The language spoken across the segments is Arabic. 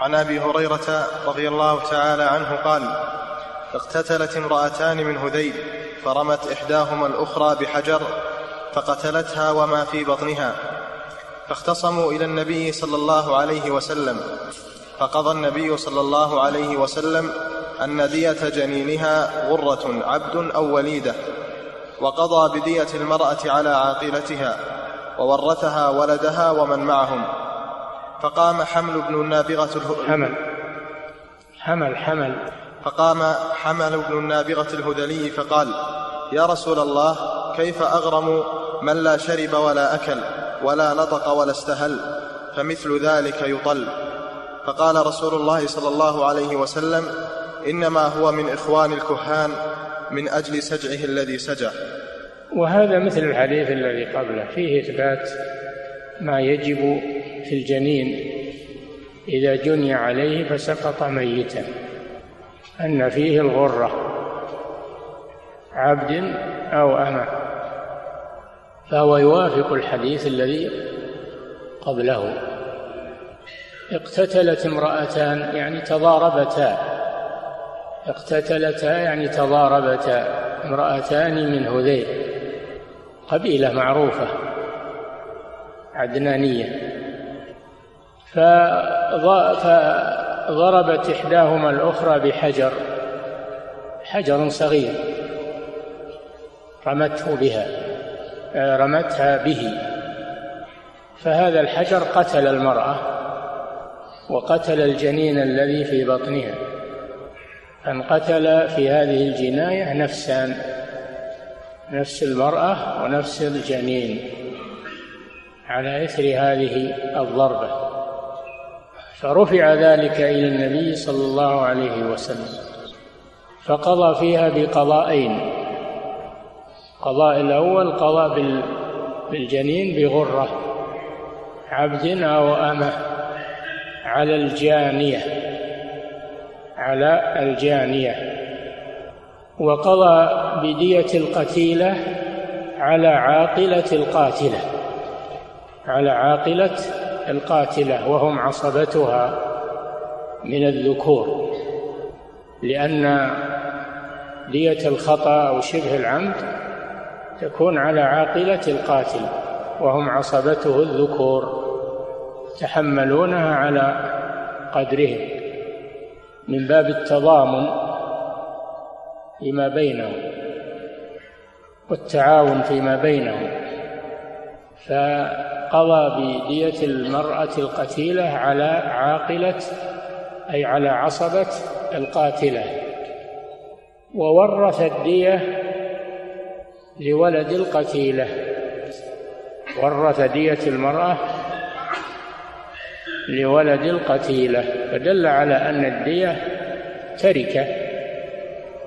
عن أبي هريرة رضي الله تعالى عنه قال اقتتلت امرأتان من هذيل فرمت إحداهما الأخرى بحجر فقتلتها وما في بطنها. فاختصموا إلى النبي صلى الله عليه وسلم. فقضى النبي صلى الله عليه وسلم أن دية جنينها غرة عبد أو وليدة وقضى بدية المرأة على عاقلتها وورثها ولدها ومن معهم. فقام حمل بن النابغة حمل. حمل حمل. فقام حمل بن النابغة الهذلي فقال يا رسول الله كيف أغرم من لا شرب ولا أكل ولا نطق ولا استهل؟ فمثل ذلك يطل. فقال رسول الله صلى الله عليه وسلم إنما هو من إخوان الكهان من أجل سجعه الذي سجع. وهذا مثل الحديث الذي قبله. فيه إثبات ما يجب في الجنين إذا جني عليه فسقط ميتا أن فيه الغرة عبد أو أمة فهو يوافق الحديث الذي قبله. اقتتلت امرأتان يعني تضاربتا. اقتتلتا يعني تضاربتا امرأتان من هذيل قبيلة معروفة عدنانية. فضربت إحداهما الأخرى بحجر. حجر صغير. رمته بها. رمتها به. فهذا الحجر قتل المرأة وقتل الجنين الذي في بطنها. فانقتل في هذه الجناية نفسان نفس المرأة ونفس الجنين على إثر هذه الضربة. فرفع ذلك إلى النبي صلى الله عليه وسلم فقضى فيها بقضاءين قضاء الأول قضى بالجنين بغرة عبد أو أمة على الجانية على الجانية. وقضى بدية القتيلة على عاقلة القاتلة على عاقلة القاتلة وهم عصبتها من الذكور لأن دية الخطأ أو شبه العمد تكون على عاقلة القاتل وهم عصبته الذكور يتحملونها على قدرهم من باب التضامن فيما بينهم والتعاون فيما بينهم. فقضى بدية المرأة القتيلة على عاقلة أي على عصبة القاتلة. وورث الدية لولد القتيلة. ورث دية المرأة لولد القتيلة. فدل على أن الدية تركة.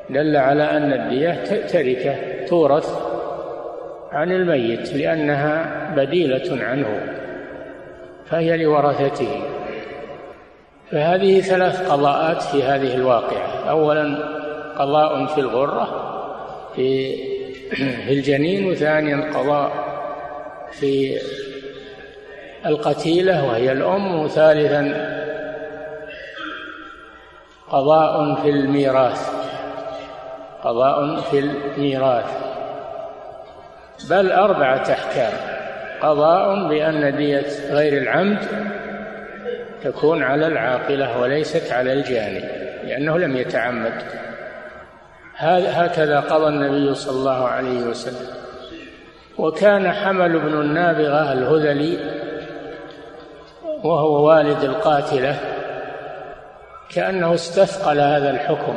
دل على أن الدية تركة تورث. عن الميت لأنها بديلة عنه فهي لورثته. فهذه ثلاث قضاءات في هذه الواقعة. أولا قضاء في الغرة في في الجنين وثانيا قضاء في القتيلة وهي الأم وثالثا قضاء في الميراث. قضاء في الميراث. بل أربعة أحكام. قضاء بأن دية غير العمد تكون على العاقلة وليست على الجاني لأنه لم يتعمد. هكذا قضى النبي صلى الله عليه وسلم. وكان حمل بن النابغة الهذلي وهو والد القاتلة كأنه استثقل هذا الحكم.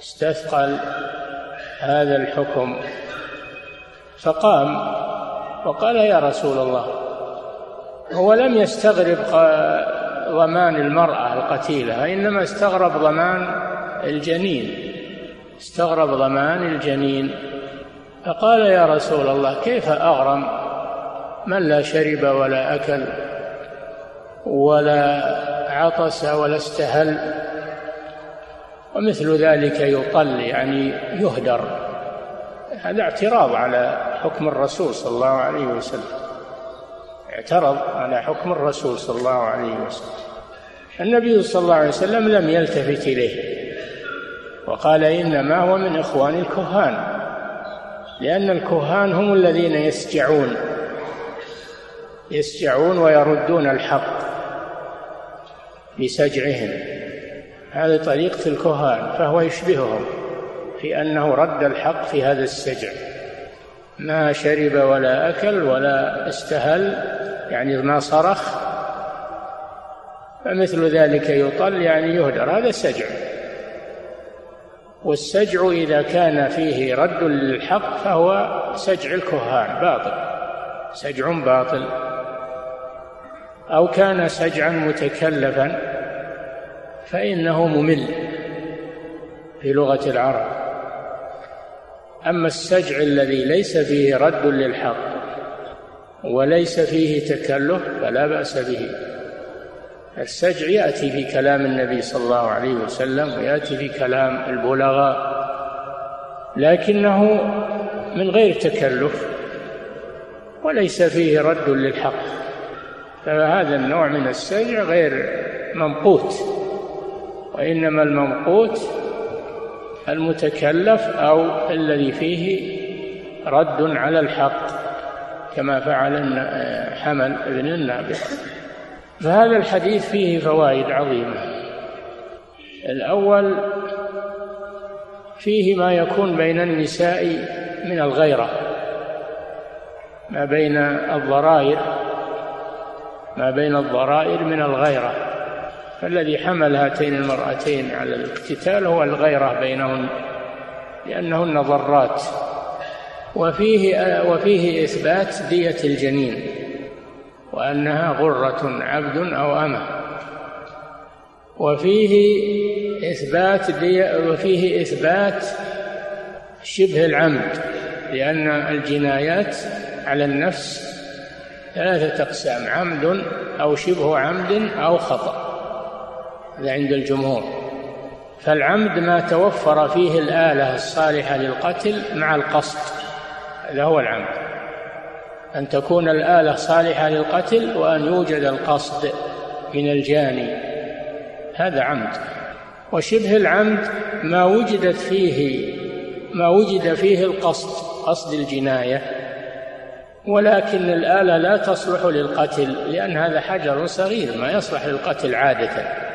استثقل هذا الحكم. فقام وقال يا رسول الله هو لم يستغرب ضمان المرأة القتيلة إنما استغرب ضمان الجنين استغرب ضمان الجنين. فقال يا رسول الله كيف أغرم؟ من لا شرب ولا أكل ولا عطس ولا استهل؟ ومثل ذلك يطل يعني يهدر. هذا اعتراض على حكم الرسول صلى الله عليه وسلم. اعترض على حكم الرسول صلى الله عليه وسلم. النبي صلى الله عليه وسلم لم يلتفت إليه. وقال إنما هو من إخوان الكهان لأن الكهان هم الذين يسجعون يسجعون ويردون الحق بسجعهم. هذه طريقة الكهان فهو يشبههم. في أنه رد الحق في هذا السجع. ما شرب ولا أكل ولا استهل يعني ما صرخ فمثل ذلك يطل يعني يهدر. هذا سجع والسجع إذا كان فيه رد للحق فهو سجع الكهان باطل. سجع باطل. أو كان سجعا متكلفا فإنه ممل في لغة العرب. أما السجع الذي ليس فيه رد للحق وليس فيه تكلف فلا بأس به. السجع يأتي في كلام النبي صلى الله عليه وسلم ويأتي في كلام البلغاء لكنه من غير تكلف وليس فيه رد للحق. فهذا النوع من السجع غير ممقوت وإنما الممقوت المتكلف أو الذي فيه رد على الحق كما فعل حمل بن النابغة فهذا الحديث فيه فوائد عظيمة. الأول فيه ما يكون بين النساء من الغيرة ما بين الضرائر ما بين الضرائر من الغيرة. فالذي حمل هاتين المرأتين على الاقتتال هو الغيرة بينهن لأنهن ضرات. وفيه وفيه إثبات دية الجنين وأنها غرة عبد أو أمة. وفيه إثبات وفيه إثبات شبه العمد لأن الجنايات على النفس ثلاثة أقسام عمد أو شبه عمد أو خطأ. عند الجمهور. فالعمد ما توفر فيه الآلة الصالحة للقتل مع القصد هذا هو العمد. أن تكون الآلة صالحة للقتل وأن يوجد القصد من الجاني هذا عمد. وشبه العمد ما وجدت فيه ما وجد فيه القصد قصد الجناية. ولكن الآلة لا تصلح للقتل لأن هذا حجر صغير ما يصلح للقتل عادة.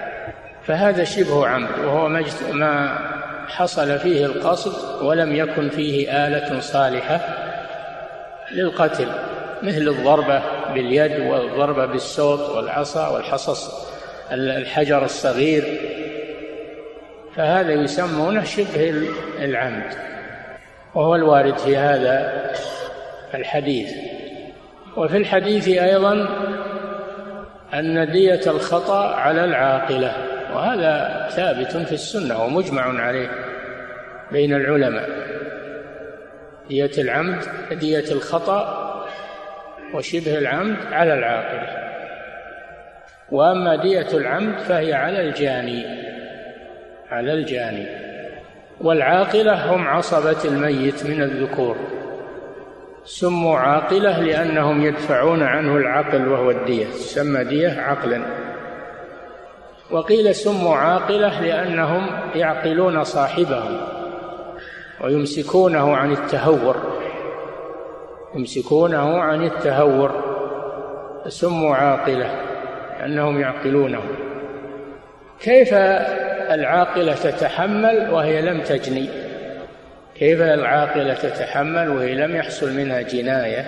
فهذا شبه عمد وهو ما حصل فيه القصد ولم يكن فيه آلة صالحة للقتل مثل الضربة باليد والضربة بالسوط والعصا والحصص الحجر الصغير. فهذا يسمونه شبه العمد وهو الوارد في هذا الحديث. وفي الحديث أيضا أن دية الخطأ على العاقلة. وهذا ثابت في السنة ومجمع عليه بين العلماء. دية العمد دية الخطأ وشبه العمد على العاقل. وأما دية العمد فهي على الجاني على الجاني. والعاقلة هم عصبة الميت من الذكور. سموا عاقلة لأنهم يدفعون عنه العقل وهو الدية تسمى دية عقلا. وقيل سموا عاقلة لأنهم يعقلون صاحبهم ويمسكونه عن التهور يمسكونه عن التهور. سموا عاقلة لأنهم يعقلونه. كيف العاقلة تتحمل وهي لم تجني؟ كيف العاقلة تتحمل وهي لم يحصل منها جناية؟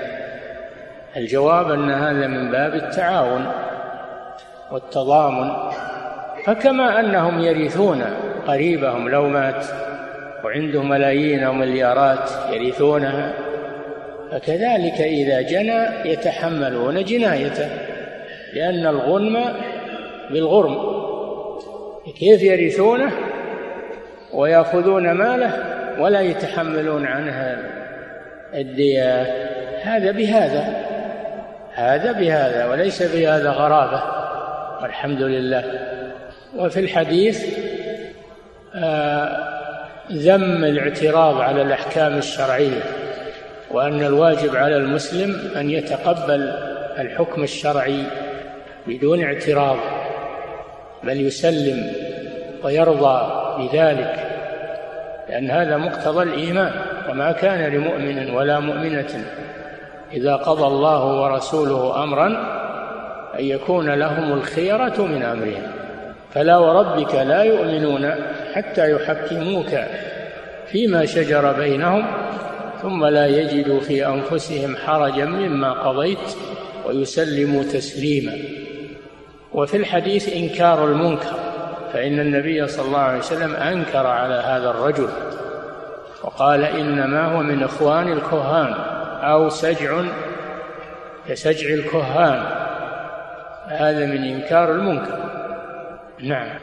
الجواب أن هذا من باب التعاون والتضامن. فكما أنهم يرثون قريبهم لو مات وعنده ملايين أو مليارات يرثونها فكذلك إذا جنى يتحملون جنايته لأن الغنم بالغرم. كيف يرثونه؟ ويأخذون ماله ولا يتحملون عنها الدية هذا بهذا هذا بهذا وليس بهذا غرابة والحمد لله. وفي الحديث آه ذم الاعتراض على الأحكام الشرعية وأن الواجب على المسلم أن يتقبل الحكم الشرعي بدون اعتراض بل يسلم ويرضى بذلك لأن هذا مقتضى الإيمان. وما كان لمؤمن ولا مؤمنة إذا قضى الله ورسوله أمرا أن يكون لهم الخيرة من أمرهم. فلا وربك لا يؤمنون حتى يحكموك فيما شجر بينهم ثم لا يجدوا في أنفسهم حرجا مما قضيت ويسلموا تسليما. وفي الحديث إنكار المنكر فإن النبي صلى الله عليه وسلم أنكر على هذا الرجل وقال إنما هو من إخوان الكهان أو سجع كسجع الكهان. هذا من إنكار المنكر. نعم